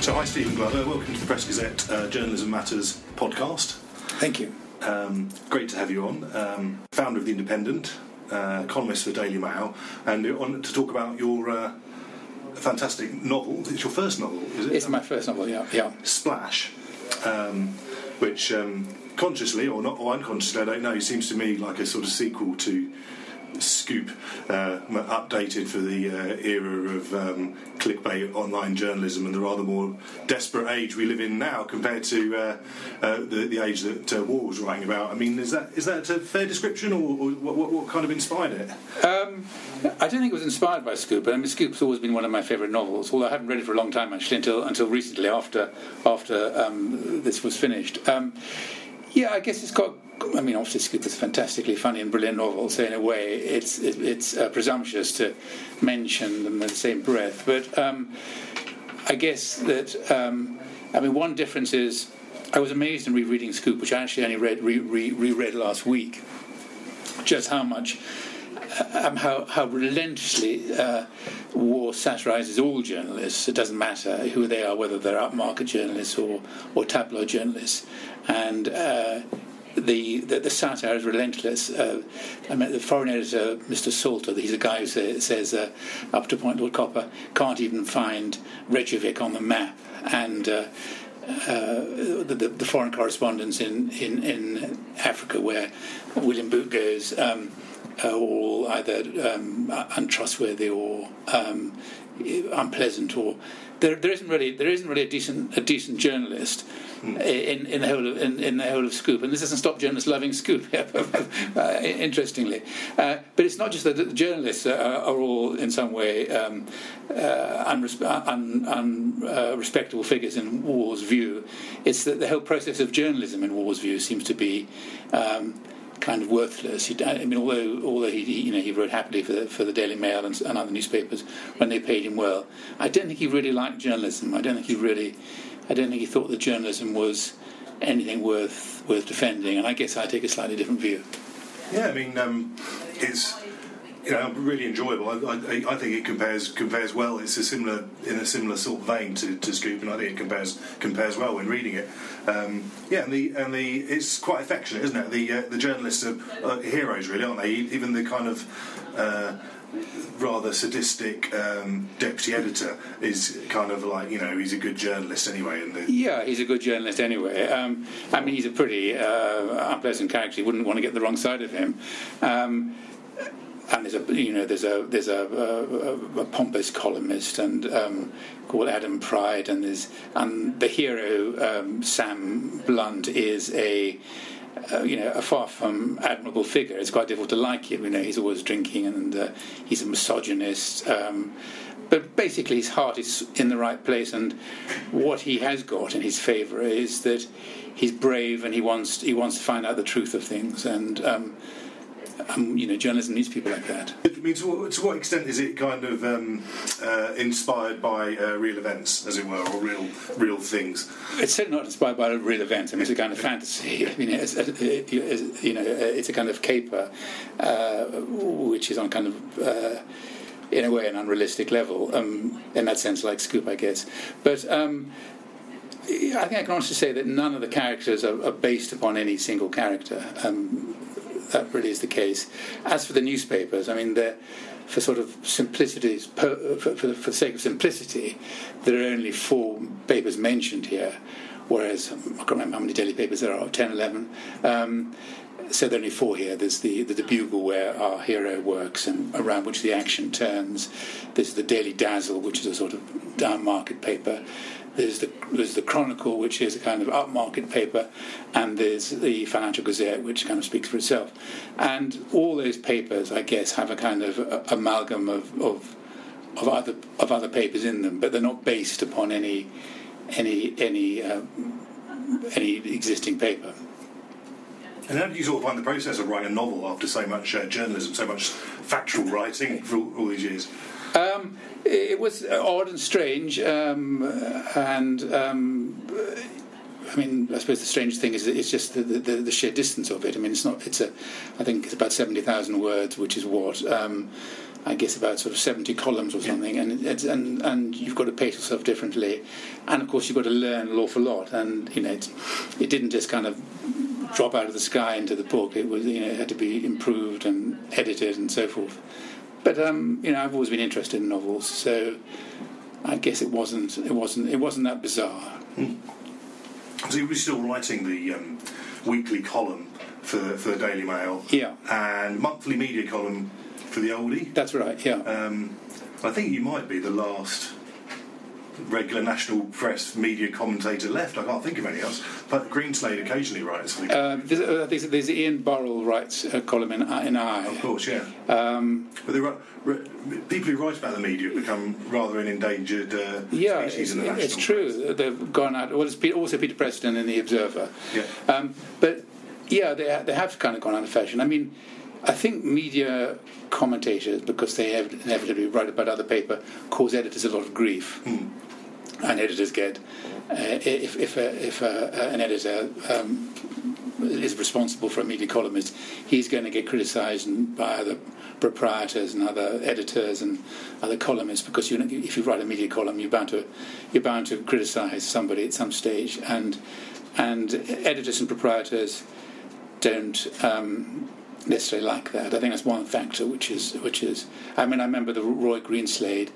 So, hi, Stephen Glover. Welcome to the Press Gazette uh, Journalism Matters podcast. Thank you. Um, great to have you on. Um, founder of The Independent, uh, columnist for the Daily Mail, and on to talk about your uh, fantastic novel. It's your first novel, is it? It's my first novel, yeah. yeah. Splash, um, which um, consciously or not or unconsciously, I don't know, seems to me like a sort of sequel to Scoop, uh, updated for the uh, era of um, clickbait online journalism and the rather more desperate age we live in now compared to uh, uh the, the, age that uh, Waugh was writing about. I mean, is that is that a fair description, or, or what, what, kind of inspired it? Um, I don't think it was inspired by Scoop. I mean, Scoop's always been one of my favourite novels, although I haven't read it for a long time actually until until recently after after um, this was finished. Yeah, I guess it's got I mean, obviously, Scoop is a fantastically funny and brilliant novel, so in a way, it's it, it's uh, presumptuous to mention them in the same breath. But um, I guess that um, I mean, one difference is I was amazed in rereading Scoop, which I actually only read re- re- reread last week, just how much. Um, how, how relentlessly uh, Waugh satirizes all journalists. It doesn't matter who they are, whether they're upmarket journalists or, or tabloid journalists. And uh, the, the, the, satire is relentless. Uh, I mean, the foreign editor, Mr. Salter, he's a guy who say, says uh, up to point Lord Copper can't even find Reykjavik on the map, and uh, uh the, the, foreign correspondents in, in, in Africa where William Boot goes. Um, are all either um, untrustworthy or um, unpleasant, or there, there isn't really there isn't really a decent a decent journalist in, in the whole of, in, in, the whole of Scoop, and this doesn't stop journalists loving Scoop. uh, interestingly, uh, but it's not just that the journalists are, are all in some way um, uh, unrespectable un, un, uh, figures in Waugh's view. It's that the whole process of journalism in Waugh's view seems to be. Um, kind of worthless. He, I mean, although although he, he, you know he wrote happily for the, for the Daily Mail and, and, other newspapers when they paid him well, I don't think he really liked journalism. I don't think he really I don't think he thought that journalism was anything worth worth defending, and I guess I take a slightly different view. Yeah, I mean, um, it's you know really enjoyable. I, I, I, think it compares compares well. It's a similar in a similar sort of vein to, to Scoop, and I think it compares compares well when reading it. Um, yeah, and the and the it's quite affectionate, isn't it? The uh, the journalists are, heroes, really, aren't they? Even the kind of uh, rather sadistic um, deputy editor is kind of like you know he's a good journalist anyway. And yeah, he's a good journalist anyway. Um, I mean, he's a pretty uh, unpleasant character. You wouldn't want to get the wrong side of him. Um, and there's a you know there's a there's a, a, a pompous columnist and um, called Adam Pride, and there's and the hero um, Sam Blunt is a uh, you know, a far from admirable figure. It's quite difficult to like him. You know, he's always drinking and uh, he's a misogynist. Um, but basically, his heart is in the right place, and what he has got in his favour is that he's brave and he wants he wants to find out the truth of things. And um, um, you know, journalism needs people like that. I mean, to what, to what extent is it kind of um, uh, inspired by uh, real events, as it were, or real real things? It's certainly not inspired by real events. I mean, it's a kind of fantasy. I mean, it's, it's, you know, it's a kind of caper, uh, which is on kind of. Uh, in a way, an unrealistic level, um, in that sense, like Scoop, I guess. But um, I think I can honestly say that none of the characters are, are based upon any single character. Um, that really is the case. As for the newspapers, I mean, for sort of simplicity, for, for, for, the sake of simplicity, there are only four papers mentioned here, whereas I can't remember how many daily papers there are, 10, 11. Um, so there are only four here. There's the, the, the, Bugle where our hero works and around which the action turns. There's the Daily Dazzle, which is a sort of down market paper. There's the there's the Chronicle, which is a kind of upmarket paper, and there's the Financial Gazette, which kind of speaks for itself. And all those papers, I guess, have a kind of uh, amalgam of, of of other of other papers in them, but they're not based upon any any any uh, any existing paper. And how did you sort of find the process of writing a novel after so much uh, journalism, so much factual writing for all, all these years? Um, it was odd and strange, um, and um, I mean, I suppose the strange thing is it's just the, the, the, sheer distance of it. I mean, it's not. It's a. I think it's about seventy thousand words, which is what. Um, I guess about sort of 70 columns or something, and and and you've got to pace yourself differently, and of course you've got to learn an awful lot, and you know it, it didn't just kind of drop out of the sky into the book. It was you know it had to be improved and edited and so forth. But um, you know I've always been interested in novels, so I guess it wasn't it wasn't it wasn't that bizarre. Mm. So you were still writing the um, weekly column for for the Daily Mail, yeah, and monthly media column for the oldie. That's right. Yeah. Um, I think you might be the last regular national press media commentator left. I can't think of any else. But Greenslade occasionally writes. Uh, there's, uh, there's, there's, Ian Burrell writes a column in, in I. Of course, yeah. Um, but there are, people who write about the media become rather an endangered uh, yeah, species in the national. it's true. Press. They've gone out. Well, it's also Peter Preston in the Observer. Yeah. Um, but yeah, they they have kind of gone out of fashion. I mean. I think media commentators, because they have inevitably write about other paper, cause editors a lot of grief. Mm. And editors get, uh, if, if, a, if a, an editor um, is responsible for a media columnist, he's going to get criticised by other proprietors and other editors and other columnists because you if you write a media column, you're bound to you're bound to criticise somebody at some stage, and and editors and proprietors don't um, necessarily like that. I think that's one factor, which is which is. I mean, I remember the Roy Greenslade.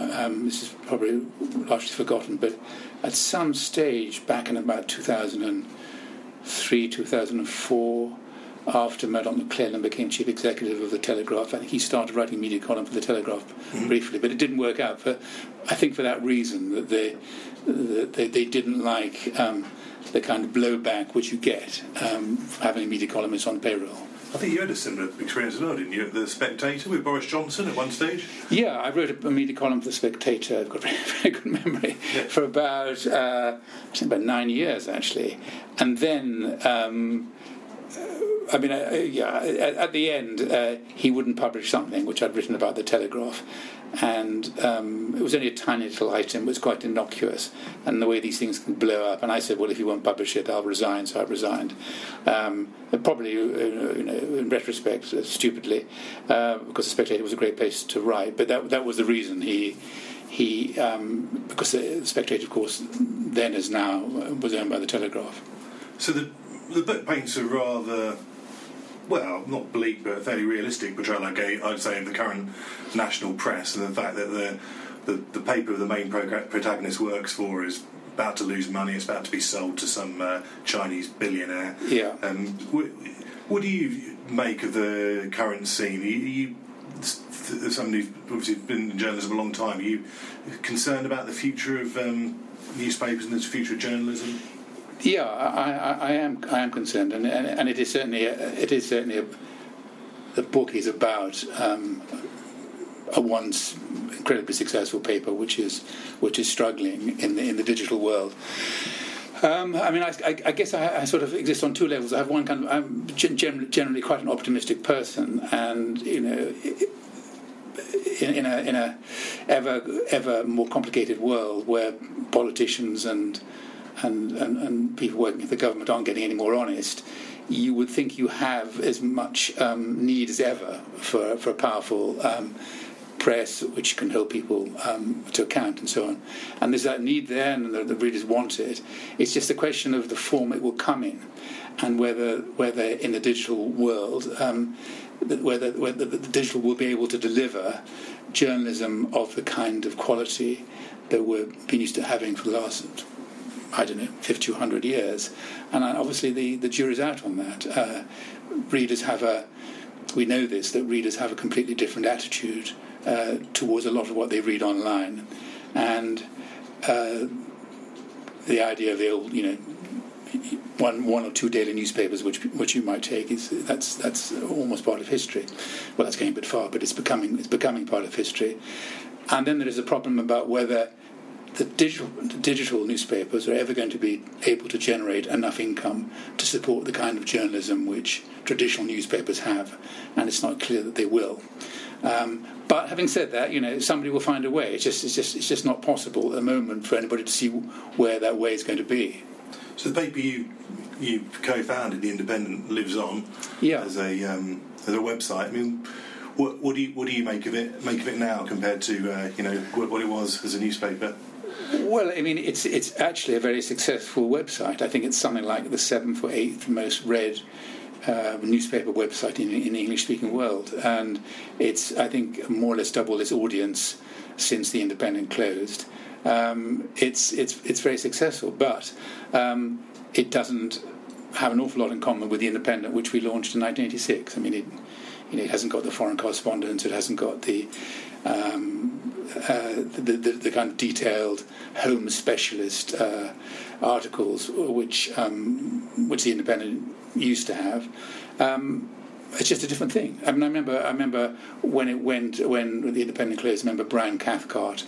Um, this is probably largely forgotten, but at some stage back in about 2003, 2004. After Murdoch MacLennan became chief executive of the Telegraph, I think he started writing media column for the Telegraph mm-hmm. briefly, but it didn't work out. For I think for that reason that they that they, they didn't like um, the kind of blowback which you get um, having a media columnist on payroll. I think you had a similar experience as well, didn't you? The Spectator with Boris Johnson at one stage. Yeah, I wrote a media column for the Spectator. I've got a very, good memory yeah. for about uh, I think about nine years actually, and then. Um, I mean, uh, yeah. At, at, the end, uh, he wouldn't publish something which I'd written about the Telegraph, and um, it was only a tiny little item. It was quite innocuous, and the way these things can blow up. And I said, "Well, if you won't publish it, I'll resign." So I resigned. Um, probably, uh, you know, in retrospect, uh, stupidly, uh, because the Spectator was a great place to write. But that that was the reason he. He, um, because the Spectator, of course, then as now, was owned by the Telegraph. So the the book paints a rather well, not bleak, but fairly realistic portrayal, I'd say, of the current national press and the fact that the the, the paper the main protagonist works for is about to lose money. It's about to be sold to some uh, Chinese billionaire. Yeah. Um, what, what, do you make of the current scene? Are you, somebody who's obviously been in journalism a long time. Are you concerned about the future of um, newspapers and the future of journalism? Yeah, I, I, I, am. I am concerned, and, and, and it is certainly. It is certainly. A, the book is about um, a once incredibly successful paper, which is which is struggling in the in the digital world. Um, I mean, I, I, I guess I, I, sort of exist on two levels. I have one kind of. I'm generally, generally quite an optimistic person, and you know. In, in, a in a ever ever more complicated world where politicians and and, and, and people working for the government aren't getting any more honest, you would think you have as much um, need as ever for, for a powerful um, press which can hold people um, to account and so on. And there's that need there, and the, the, readers want it. It's just a question of the form it will come in, and whether whether in the digital world. Um, whether, whether the digital will be able to deliver journalism of the kind of quality that we've been used to having for the last I don't know, 50 or 100 years. And obviously the, the jury's out on that. Uh, readers have a, we know this, that readers have a completely different attitude uh, towards a lot of what they read online. And uh, the idea of the old, you know, one one or two daily newspapers which which you might take is that's that's almost part of history. Well, that's going a bit far, but it's becoming it's becoming part of history. And then there is a problem about whether the digital, the digital newspapers are ever going to be able to generate enough income to support the kind of journalism which traditional newspapers have, and it's not clear that they will. Um, but having said that, you know, somebody will find a way. It's just, it's just, it's just not possible at the moment for anybody to see where that way is going to be. So the paper you you co-founded, the Independent, lives on Yeah. as a um, as a website. I mean, what, what do you what do you make of it? Make of it now compared to uh, you know what, what it was as a newspaper? Well, I mean, it's it's actually a very successful website. I think it's something like the seventh or eighth most read uh, newspaper website in, in the English-speaking world, and it's I think more or less doubled its audience since the Independent closed. Um, it's it's it's very successful, but um, it doesn't have an awful lot in common with the Independent, which we launched in 1986. I mean, it you know, it hasn't got the foreign correspondence, it hasn't got the um, uh, the, the, the kind of detailed home specialist uh, articles which um, which the Independent used to have. Um, it's just a different thing. I mean, I remember, I remember when it went when the Independent closed. I remember Brian Cathcart,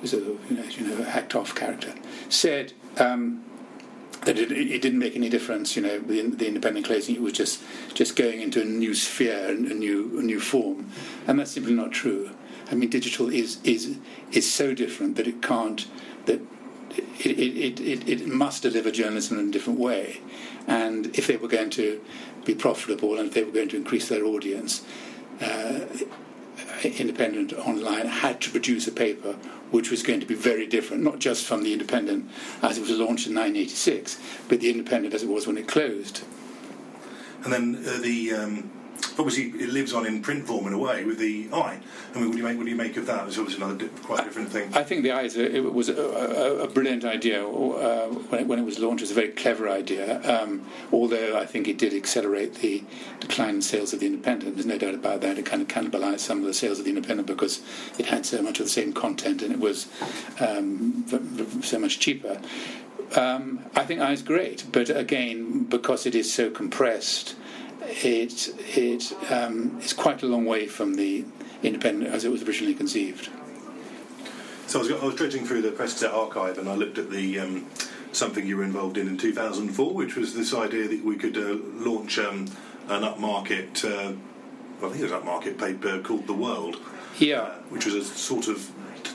who's a you know, you know hacked off character, said. Um, that it, it, didn't make any difference, you know, the, the, independent closing. It was just just going into a new sphere, a new a new form, and that's simply not true. I mean, digital is is is so different that it can't that it it, it, it must deliver journalism in a different way, and if they were going to be profitable and if they were going to increase their audience. Uh, Independent Online had to produce a paper which was going to be very different, not just from the Independent as it was launched in 1986, but the Independent as it was when it closed. And then uh, the um, obviously it lives on in print form in a way with the eye. I mean, what do you make? What do you make of that? It's obviously another quite different thing. I think the eye was a, a, a brilliant idea uh, when, it, when it was launched. It was a very clever idea. Um, although I think it did accelerate the decline in sales of the Independent. There's no doubt about that. It kind of cannibalised some of the sales of the Independent because it had so much of the same content and it was um, so much cheaper. Um, I think Eye is great, but again, because it is so compressed, it it um, is quite a long way from the independent as it was originally conceived. So I was, I was dredging through the Press Gazette archive and I looked at the um, something you were involved in in 2004, which was this idea that we could uh, launch um, an upmarket, uh, I think it was upmarket paper called The World, Yeah. uh, which was a sort of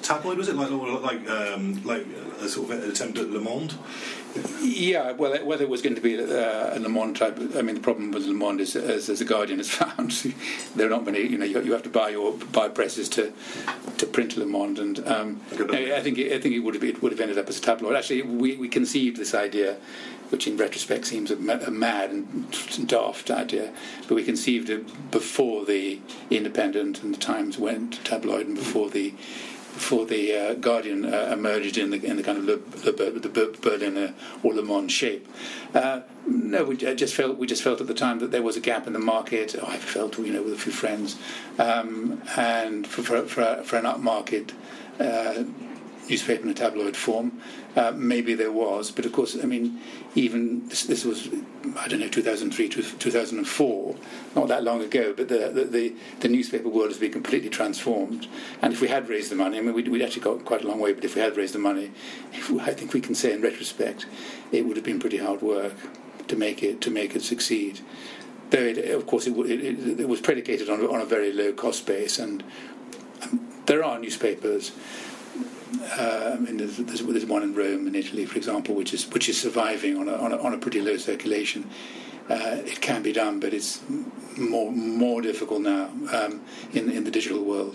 tabloid, was it like like um, like a sort of attempt at Le Monde? Yeah, well, it- whether it was going to be uh, a Le Monde type, I mean, the problem with Le Monde is, as, as the Guardian has found, there are not many. You know, you, you have to buy your buy presses to to print Le Monde, and um, no, I think it, I think it would have it would have ended up as a tabloid. Actually, we, we conceived this idea, which in retrospect seems a, a mad and daft idea, but we conceived it before the Independent and the Times went tabloid, and before the before the uh, Guardian uh, emerged in the, in the kind of Le, Le, the Berliner or Le Monde shape. Uh, no, we just felt we just felt at the time that there was a gap in the market. Oh, I felt, you know, with a few friends, um, and for for, for, for an upmarket uh, newspaper in a tabloid form, uh, maybe there was. But of course, I mean, even this, this was I don't know 2003 to 2004, not that long ago. But the, the the the newspaper world has been completely transformed. And if we had raised the money, I mean, we'd, we'd actually got quite a long way. But if we had raised the money, we, I think we can say in retrospect, it would have been pretty hard work to make it to make it succeed. Though, it, of course, it, it, it, was predicated on, on a very low cost base, and um, there are newspapers. Uh, I mean, there's, there's, there's one in Rome in Italy, for example, which is which is surviving on a, on a, on a pretty low circulation. Uh, it can be done, but it's more more difficult now um, in in the digital world.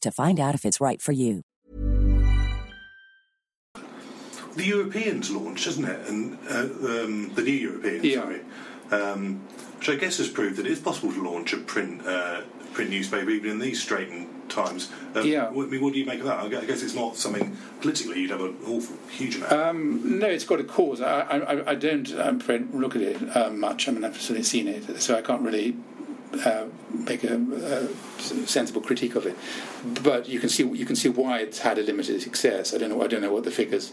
to find out if it's right for you. The Europeans launched, isn't it? And uh, um, the new Europeans, Yeah. sorry. Um, which I guess has proved that it is possible to launch a print uh, print newspaper even in these straitened times. Um, Yeah. what- I mean, what do you make of that? I guess it's not something politically you'd have an awful huge amount. Um, no, it's got a cause. I, I, I don't, I'm look at it uh, much. I mean, I've certainly seen it, so I can't really uh, make a, a sensible critique of it. But you can see you can see why it's had a limited success. I don't know. I don't know what the figures.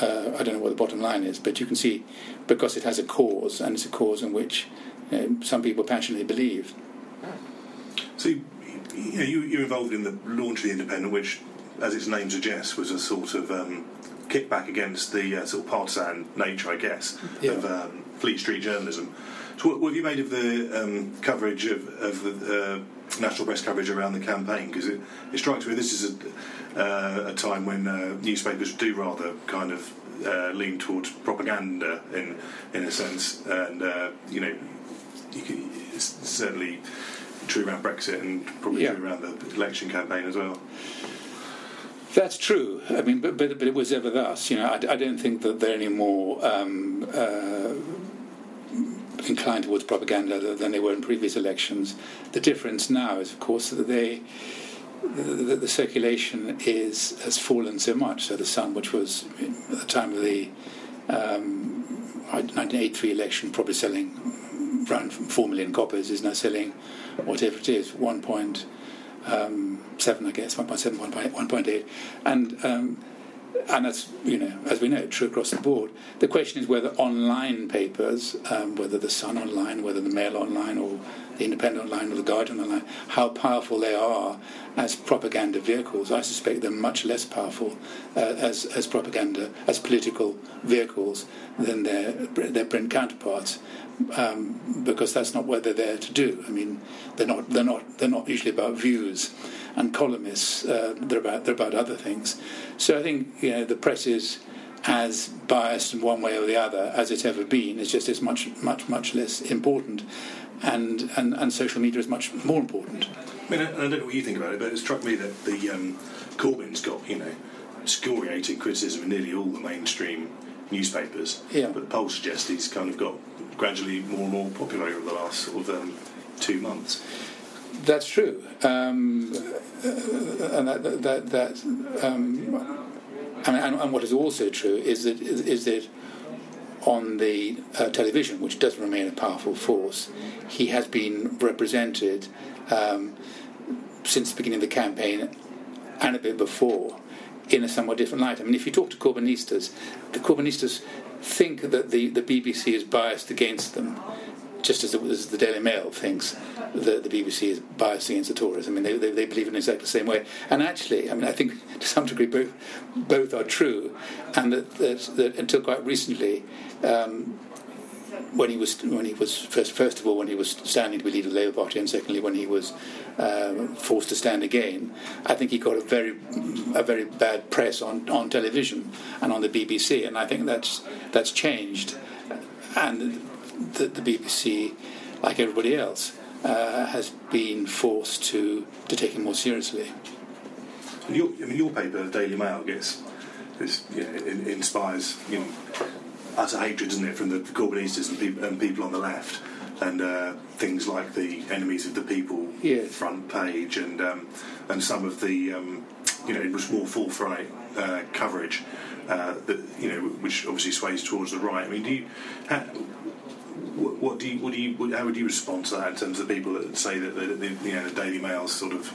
Uh, I don't know what the bottom line is, but you can see because it has a cause, and it's a cause in which you know, some people passionately believe. So, you, you know, you, you're involved in the launch of the Independent, which, as its name suggests, was a sort of um, kickback against the uh, sort of partisan nature, I guess, Yeah. of um, Fleet Street journalism. So, what, what have you made of the um, coverage of, of the uh, national press coverage around the campaign? Because it, it strikes me this is a, uh, a time when uh, newspapers do rather kind of uh, lean towards propaganda in in a sense, and uh, you know, you can, it's certainly true around Brexit and probably Yeah. true around the election campaign as well. That's true. I mean, but, but, but it was ever thus. You know, I, I don't think that they're any more um, uh, inclined towards propaganda than they were in previous elections. The difference now is, of course, that they the, the, circulation is has fallen so much. So the Sun, which was at the time of the um, 1983 election, probably selling around four million copies, is now selling whatever it is, one point um, seven, I guess, 1.7, 1.8, 1.8, and um, and that's you know as we know true across the board. The question is whether online papers, um, whether the Sun online, whether the Mail online, or the Independent online, or the Guardian online, how powerful they are as propaganda vehicles. I suspect they're much less powerful uh, as as propaganda as political vehicles than their their print counterparts um, because that's not what they're there to do. I mean, they're not they're not they're not usually about views, and columnists uh, they're about they're about other things. So I think you know the press is as biased in one way or the other as it's ever been. It's just it's much much much less important, and and, and social media is much more important. I mean, I, I don't know what you think about it, but it struck me that the um, Corbyn's got you know excoriating criticism in nearly all the mainstream newspapers. Yeah. But the polls suggest he's kind of got gradually more and more popular over the last sort of um, two months. That's true, um, uh, and that that, that um, and, and, what is also true is that is, is that on the uh, television, which does remain a powerful force, he has been represented um, since the beginning of the campaign and a bit before in a somewhat different light. I mean, if you talk to Corbynistas, the Corbynistas think that the, the BBC is biased against them, just as the, as the Daily Mail thinks that the BBC is biased against the Tories. I mean, they, they, they believe in exactly the same way. And actually, I mean, I think to some degree both, both are true, and that, that, that until quite recently, um, when he was when he was first first of all when he was standing to be leader of the Labour Party and secondly when he was uh, forced to stand again, I think he got a very a very bad press on, on television and on the BBC, and I think that's that's changed, and the, the BBC, like everybody else, uh, has been forced to to take him more seriously. Your, I mean, your paper, the Daily Mail, gets this, in, inspires you know utter hatred, isn't it, from the Corbynistas and, peop and people on the left, and uh, things like the enemies of the people Yes. front page, and um, and some of the um, you know much more forthright uh, coverage uh, that you know which obviously sways towards the right. I mean, do you? What, what do you, what do you, how would you respond to that in terms of people that say that the, the you know the Daily Mail's sort of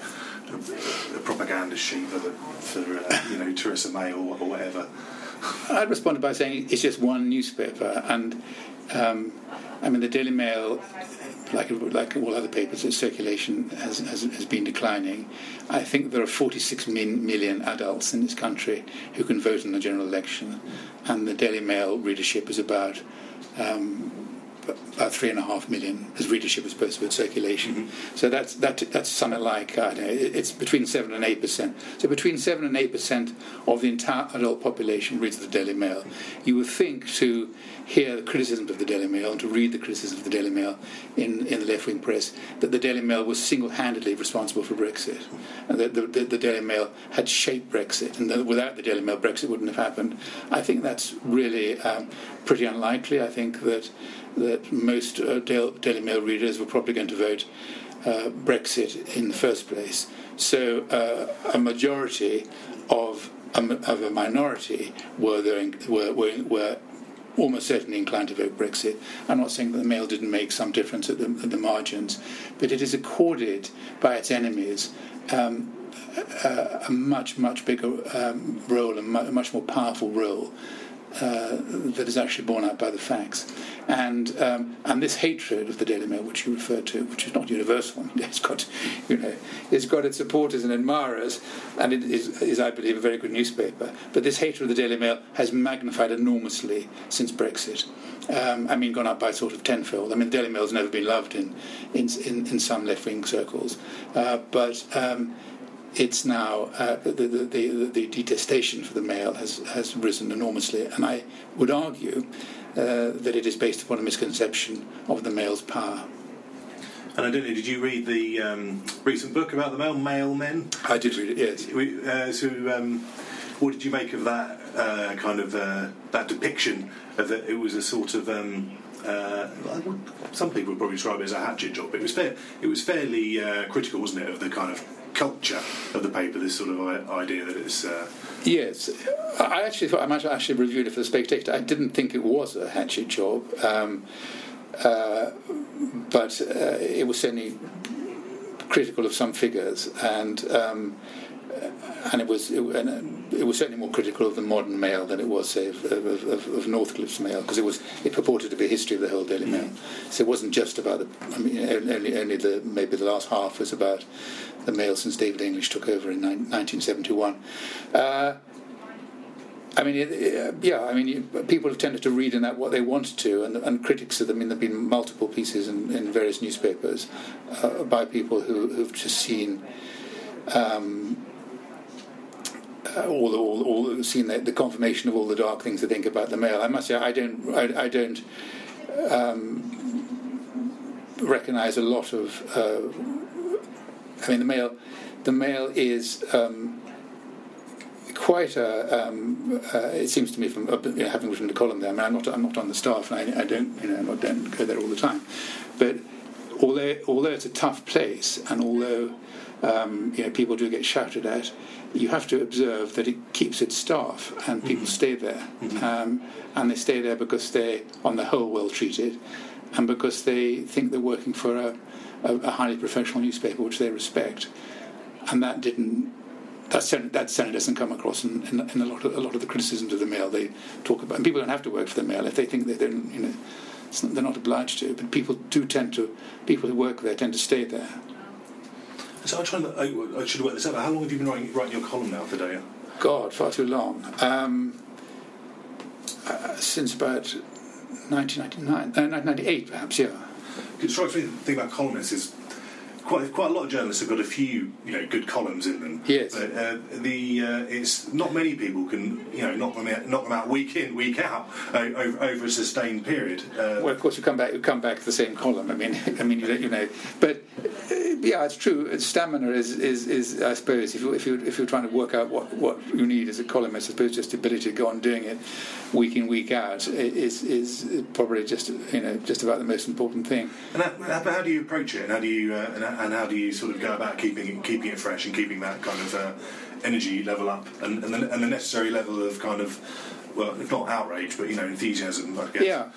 a, a propaganda sheet for, the, for uh, you know Theresa May or, or whatever? I'd responded by saying it's just one newspaper, and Um, I mean, the Daily Mail, like like all other papers, its circulation has, has, has been declining. I think there are 46 min, million adults in this country who can vote in the general election, and the Daily Mail readership is about um, about three and a half million as readership as opposed to its circulation. Mm-hmm. So that's that, that's something like I don't know, it's between seven and eight percent. So between seven and eight percent of the entire adult population reads the Daily Mail. You would think to hear the criticisms of the Daily Mail and to read the criticisms of the Daily Mail in, in the left wing press that the Daily Mail was single handedly responsible for Brexit and that the, the, the Daily Mail had shaped Brexit and that without the Daily Mail Brexit wouldn't have happened. I think that's really um, pretty unlikely. I think that that most uh, Daily Mail readers were probably going to vote uh, Brexit in the first place. So uh, a majority of a, of a minority were, there, were, were, were almost certainly inclined to vote Brexit. I'm not saying that the Mail didn't make some difference at the, at the margins, but it is accorded by its enemies um, a, a, much, much bigger um, role, a much more powerful role uh, that is actually borne out by the facts. And um, and this hatred of the Daily Mail, which you referred to, which is not universal, it's got you know it's got its supporters and admirers, and it is, is I believe a very good newspaper. But this hatred of the Daily Mail has magnified enormously since Brexit. Um, I mean, gone up by sort of tenfold. I mean, the Daily Mail has never been loved in in in, in some left wing circles, uh, but. Um, it's now uh, the, the, the, the, detestation for the Mail has, has risen enormously, and I would argue uh, that it is based upon a misconception of the Mail's power. And I don't know, did you read the um, recent book about the Mail, Mail Men? I did read it, yes. Uh, so, um, what did you make of that uh, kind of uh, that depiction of that? It was a sort of um, uh, some people would probably describe it as a hatchet job. It was fair, it was fairly uh, critical, wasn't it, of the kind of culture of the paper, this sort of idea that it's. Uh... Yes, I actually thought I might have actually reviewed it for the Spectator. I didn't think it was a hatchet job, um, uh, but uh, it was certainly critical of some figures, and um, and it was it, and it, was certainly more critical of the modern Mail than it was, say, of, of, of, of Northcliffe's Mail, because it was it purported to be a history of the whole Daily Mail. So it wasn't just about the. I mean, only only the maybe the last half was about the Mail since David English took over in 1971. Uh, I mean, it, yeah, I mean, you, people have tended to read in that what they wanted to, and, and critics of them. I mean, there have been multiple pieces in, in various newspapers uh, by people who, who've just seen um, uh, all, all, all seen the, the, confirmation of all the dark things to think about the Mail. I must say, I don't, I, I don't um, recognise a lot of. Uh, I mean, the Mail, the Mail is. Um, quite a. Um, uh, it seems to me from you know, having written the column there. I mean, I'm not. I'm not on the staff, and I, I don't. You know, I don't go there all the time. But although although it's a tough place, and although um, you know people do get shouted at, you have to observe that it keeps its staff, and people mm-hmm. stay there, mm-hmm. um, and they stay there because they're on the whole well treated, and because they think they're working for a, a, a highly professional newspaper which they respect, and that didn't that certainly, that certainly doesn't come across in, in, in, a lot of a lot of the criticisms of the Mail. They talk about, and people don't have to work for the Mail if they think that they're you know they're not obliged to. But people do tend to people who work there tend to stay there. So I'm trying to. I, I should work this out. How long have you been writing, writing your column now, Fidea? God, far too long. Um, uh, since about 1999, uh, 1998, perhaps. Yeah. It strikes me the thing about columnists is quite quite a lot of journalists have got a few you know good columns in them. Yes. But uh, the uh, it's not many people can you know knock them out, knock them out week in week out uh, over, over, a sustained period. Uh, well, of course, you come back you come back to the same column. I mean, I mean you, you know, but uh, yeah, it's true. Stamina is, is, is I suppose if you if you if you're trying to work out what, what you need as a columnist, I suppose just the ability to go on doing it week in week out is is probably just you know just about the most important thing. And how, how do you approach it? And how do you uh, and, and, how do you sort of go about keeping it, keeping it fresh and keeping that kind of uh, energy level up and, and the, and, the, necessary level of kind of well, if not outrage, but you know, enthusiasm. I guess. Yeah.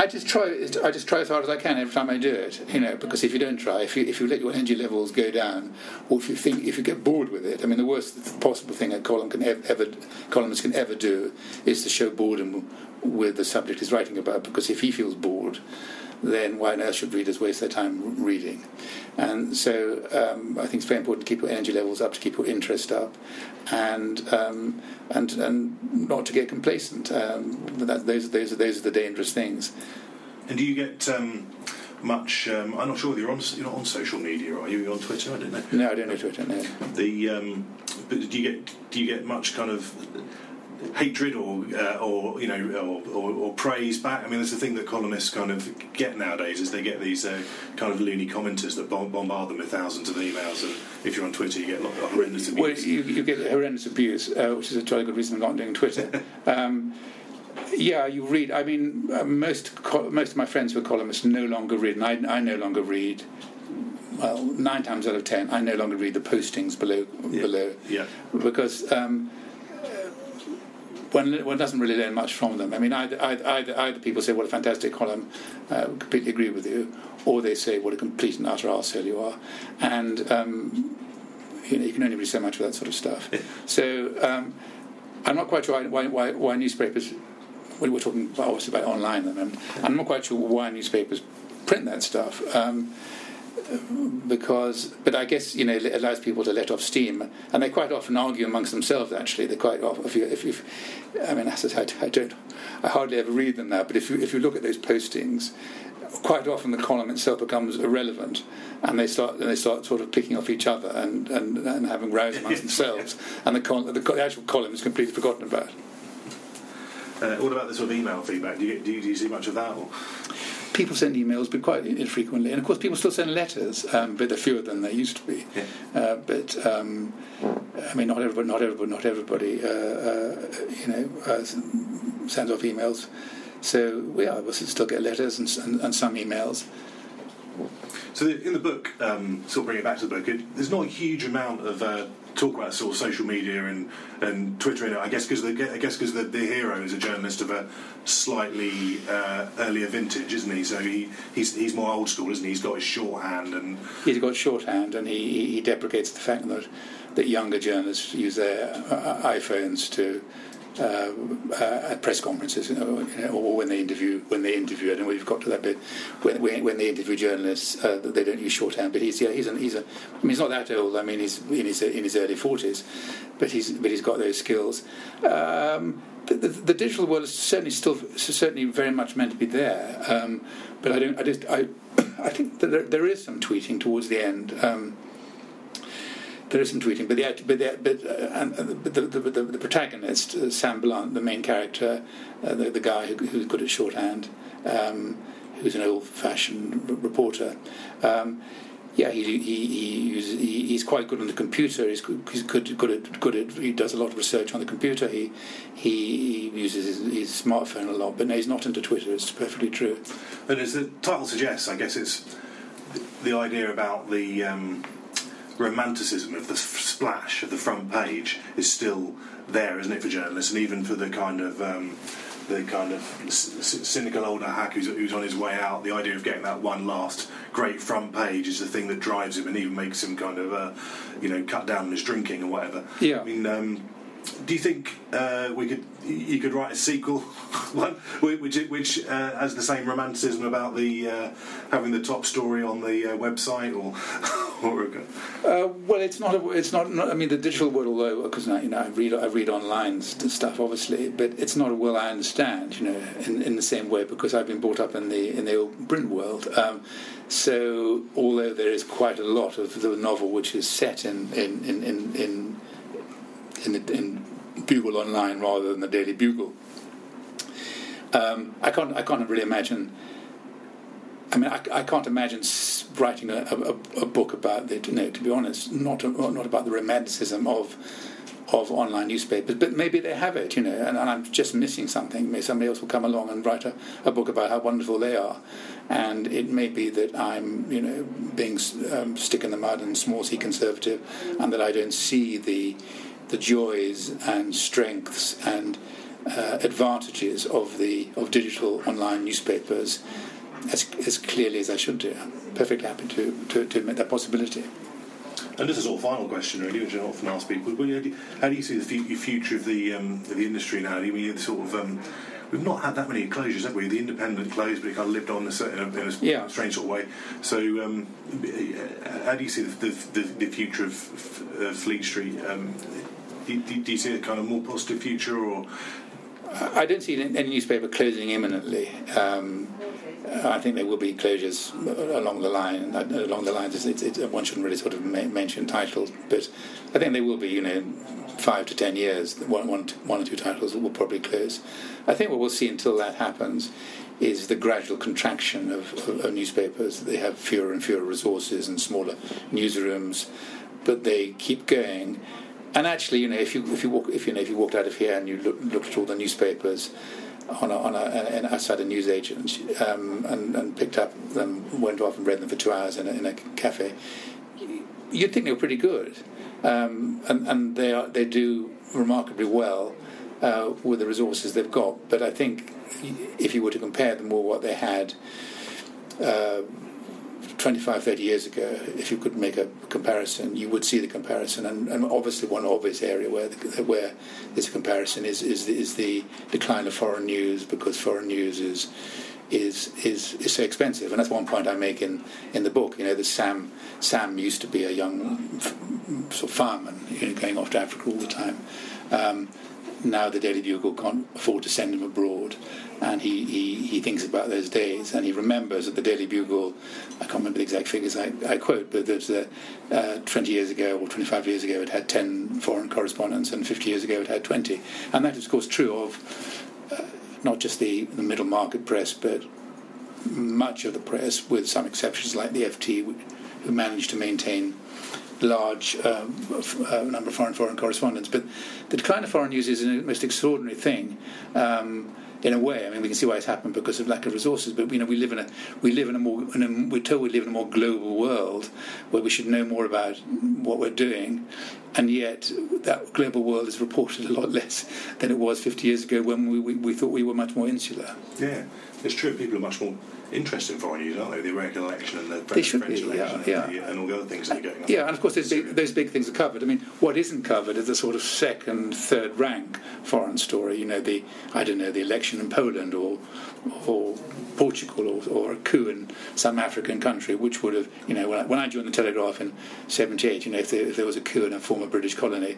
I just try. I just try as hard as I can every time I do it. You know, because if you don't try, if you if you let your energy levels go down, or if you think if you get bored with it, I mean, the worst possible thing a column can ever columnist can ever do is to show boredom with the subject he's writing about. Because if he feels bored, then why on earth should readers waste their time reading? And so um, I think it's very important to keep your energy levels up, to keep your interest up, and um, and and not to get complacent. Um, that, those those those are the dangerous things. And do you get um, much? Um, I'm not sure whether you're on you're not on social media. Are you You're on Twitter? I don't know. No, I don't know Twitter. No. The um, but do you get do you get much kind of hatred or uh, or you know or, or, or, praise back. I mean, there's a thing that columnists kind of get nowadays is they get these uh, kind of loony commenters that bombard them with thousands of emails, and if you're on Twitter, you get horrendous abuse. Well, you, you get horrendous abuse, uh, which is a jolly good reason I'm not doing Twitter. um, yeah, you read. I mean, uh, most most of my friends who are columnists no longer read, and I, I no longer read well, nine times out of ten, I no longer read the postings below yeah. below yeah. because um, one, one doesn't really learn much from them. I mean, either, either, either people say, what a fantastic column, uh, completely agree with you, or they say, what a complete and utter arsehole you are. And um, you, know, you can only read so much of that sort of stuff. so um, I'm not quite sure why, why, why newspapers, we were talking about, obviously about online at the moment, I'm not quite sure why newspapers print that stuff. Um, because, but I guess you know it allows people to let off steam, and they quite often argue amongst themselves. Actually, they quite often. If you, if you, I mean, I, I don't, I hardly ever read them now. But if you if you look at those postings, quite often the column itself becomes irrelevant, and they start and they start sort of picking off each other and and, and having rows amongst themselves, and the, col- the, the actual column is completely forgotten about. Uh, what about the sort of email feedback? Do you, do you, do you see much of that? Or? People send emails, but quite infrequently. And of course, people still send letters, um, but they're fewer than they used to be. Yeah. Uh, but um, I mean, not everybody, not everybody, not everybody, uh, uh, you know, uh, sends off emails. So we are, we still get letters and, and, and some emails. So in the book, um, sort of bring it back to the book, it, there's not a huge amount of uh, talk about sort of social media and, and Twitter it. I guess because I guess because the, the, hero is a journalist of a slightly uh, earlier vintage, isn't he? So he, he's he's more old school, isn't he? He's got his shorthand and he's got shorthand, and he, he deprecates the fact that that younger journalists use their uh, iPhones to uh, uh, at press conferences, you know, or when they interview when they interview. I don't know we've got to that bit when, when they interview journalists, uh, they don't use shorthand. But he's yeah, he's an, he's a. I mean, he's not that old. I mean, he's in his in his early forties, but he's but he's got those skills. Um, the, the, the, digital world is certainly still certainly very much meant to be there, um, but I don't. I just I I think that there, there is some tweeting towards the end. Um, there is some tweeting, but the but the, but, uh, the, the, the, the, protagonist, uh, Sam Blunt, the main character, uh, the, the guy who, who's good at shorthand, um, who's an old-fashioned r- reporter. Um, yeah, he, he, he, he's quite good on the computer. He's, good, he's good, good, at, good at. He does a lot of research on the computer. He he, uses his, his, smartphone a lot, but no, he's not into Twitter. It's perfectly true. And as the title suggests, I guess it's the idea about the. Um romanticism of the splash of the front page is still there, isn't it, for journalists, and even for the kind of um, the kind of c- cynical older hack who's, who's, on his way out. The idea of getting that one last great front page is the thing that drives him, and even makes him kind of uh, you know cut down on his drinking or whatever. Yeah, I mean. Um, do you think uh, we could you could write a sequel one which which uh, has the same romanticism about the uh, having the top story on the uh, website or or uh, well it's not a, it's not, not, I mean the digital world although because you know I read I read online stuff obviously but it's not a world I understand you know in, in the same way because I've been brought up in the in the old print world. Um, so although there is quite a lot of the novel which is set in in in, in, in in, the, in Bugle Online rather than the Daily Bugle. Um, I can't. I can't really imagine. I mean, I, I can't imagine writing a, a, a, book about it. You know, to be honest, not not about the romanticism of of online newspapers, but maybe they have it. You know, and, and I'm just missing something. Maybe somebody else will come along and write a, a book about how wonderful they are, and it may be that I'm, you know, being um, stick in the mud and small c conservative, and that I don't see the the joys and strengths and uh, advantages of the of digital online newspapers as, as clearly as I should do. I'm perfectly happy to, to, to admit that possibility. And this is all final question, really, which I often ask people. How do you see the future of the um, of the industry now? I mean, sort of. Um, we've not had that many closures, have we? The independent closed, but it kind of lived on in a, in a, in a yeah. strange sort of way. So, um, how do you see the, the, the future of Fleet Street? Um, do, do, you see a kind of more positive future, or? I don't see any newspaper closing imminently. Um, I think there will be closures along the line. Along the lines, one shouldn't really sort of mention titles, but I think there will be, you know, five to ten years, one, one, one or two titles will probably close. I think what we'll see until that happens is the gradual contraction of, of newspapers. They have fewer and fewer resources and smaller newsrooms, but they keep going. And actually, you know, if you if you walk if you know if you walked out of here and you look, looked at all the newspapers on a, on a, an outside a newsagent um, and, and picked up them, went off and read them for two hours in a, in a cafe, you'd think they were pretty good, um, and, and they are they do remarkably well uh, with the resources they've got. But I think if you were to compare them with what they had. Uh, 25, 30 years ago, if you could make a comparison, you would see the comparison. And, and obviously, one obvious area where the, where there's a comparison is, is, the, is the decline of foreign news because foreign news is is is is so expensive. And that's one point I make in, in the book. You know, the Sam Sam used to be a young sort of you know, going off to Africa all the time. Um, now the Daily Bugle can't afford to send him abroad, and he, he, he thinks about those days, and he remembers that the Daily Bugle, I can't remember the exact figures I, I quote, but that uh, 20 years ago or 25 years ago it had 10 foreign correspondents, and 50 years ago it had 20. And that is, of course, true of uh, not just the, the middle market press, but much of the press, with some exceptions like the FT, who managed to maintain large um, uh, number of foreign foreign correspondents. But the decline of foreign news is a most extraordinary thing. Um, in a way, I mean, we can see why it's happened because of lack of resources. But you know, we live in a we live in a more in a, we're told we live in a more global world where we should know more about what we're doing, and yet that global world is reported a lot less than it was 50 years ago when we, we, we thought we were much more insular. Yeah, it's true. People are much more interested in foreign news, aren't they? The American election and the French, they should French be, election yeah, and, yeah. and all the other things that are going on. Yeah, and of course those big, those big things are covered. I mean, what isn't covered is the sort of second, third rank foreign story. You know, the I don't know the election in Poland or or Portugal or, or a coup in some African country, which would have, you know, when I, when I joined the Telegraph in '78, you know, if there, if there was a coup in a former British colony,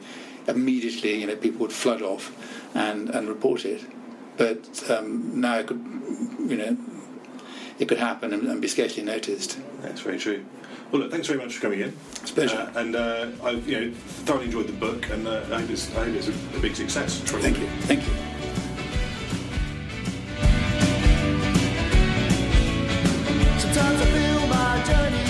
immediately, you know, people would flood off and and report it. But um, now it could, you know, it could happen and, and, be scarcely noticed. That's very true. Well, look, thanks very much for coming in. It's a pleasure. Uh, and uh, I've you know thoroughly enjoyed the book, and uh, I hope it's, I hope it's a, a big success. Thank you. Thank you. Sometimes I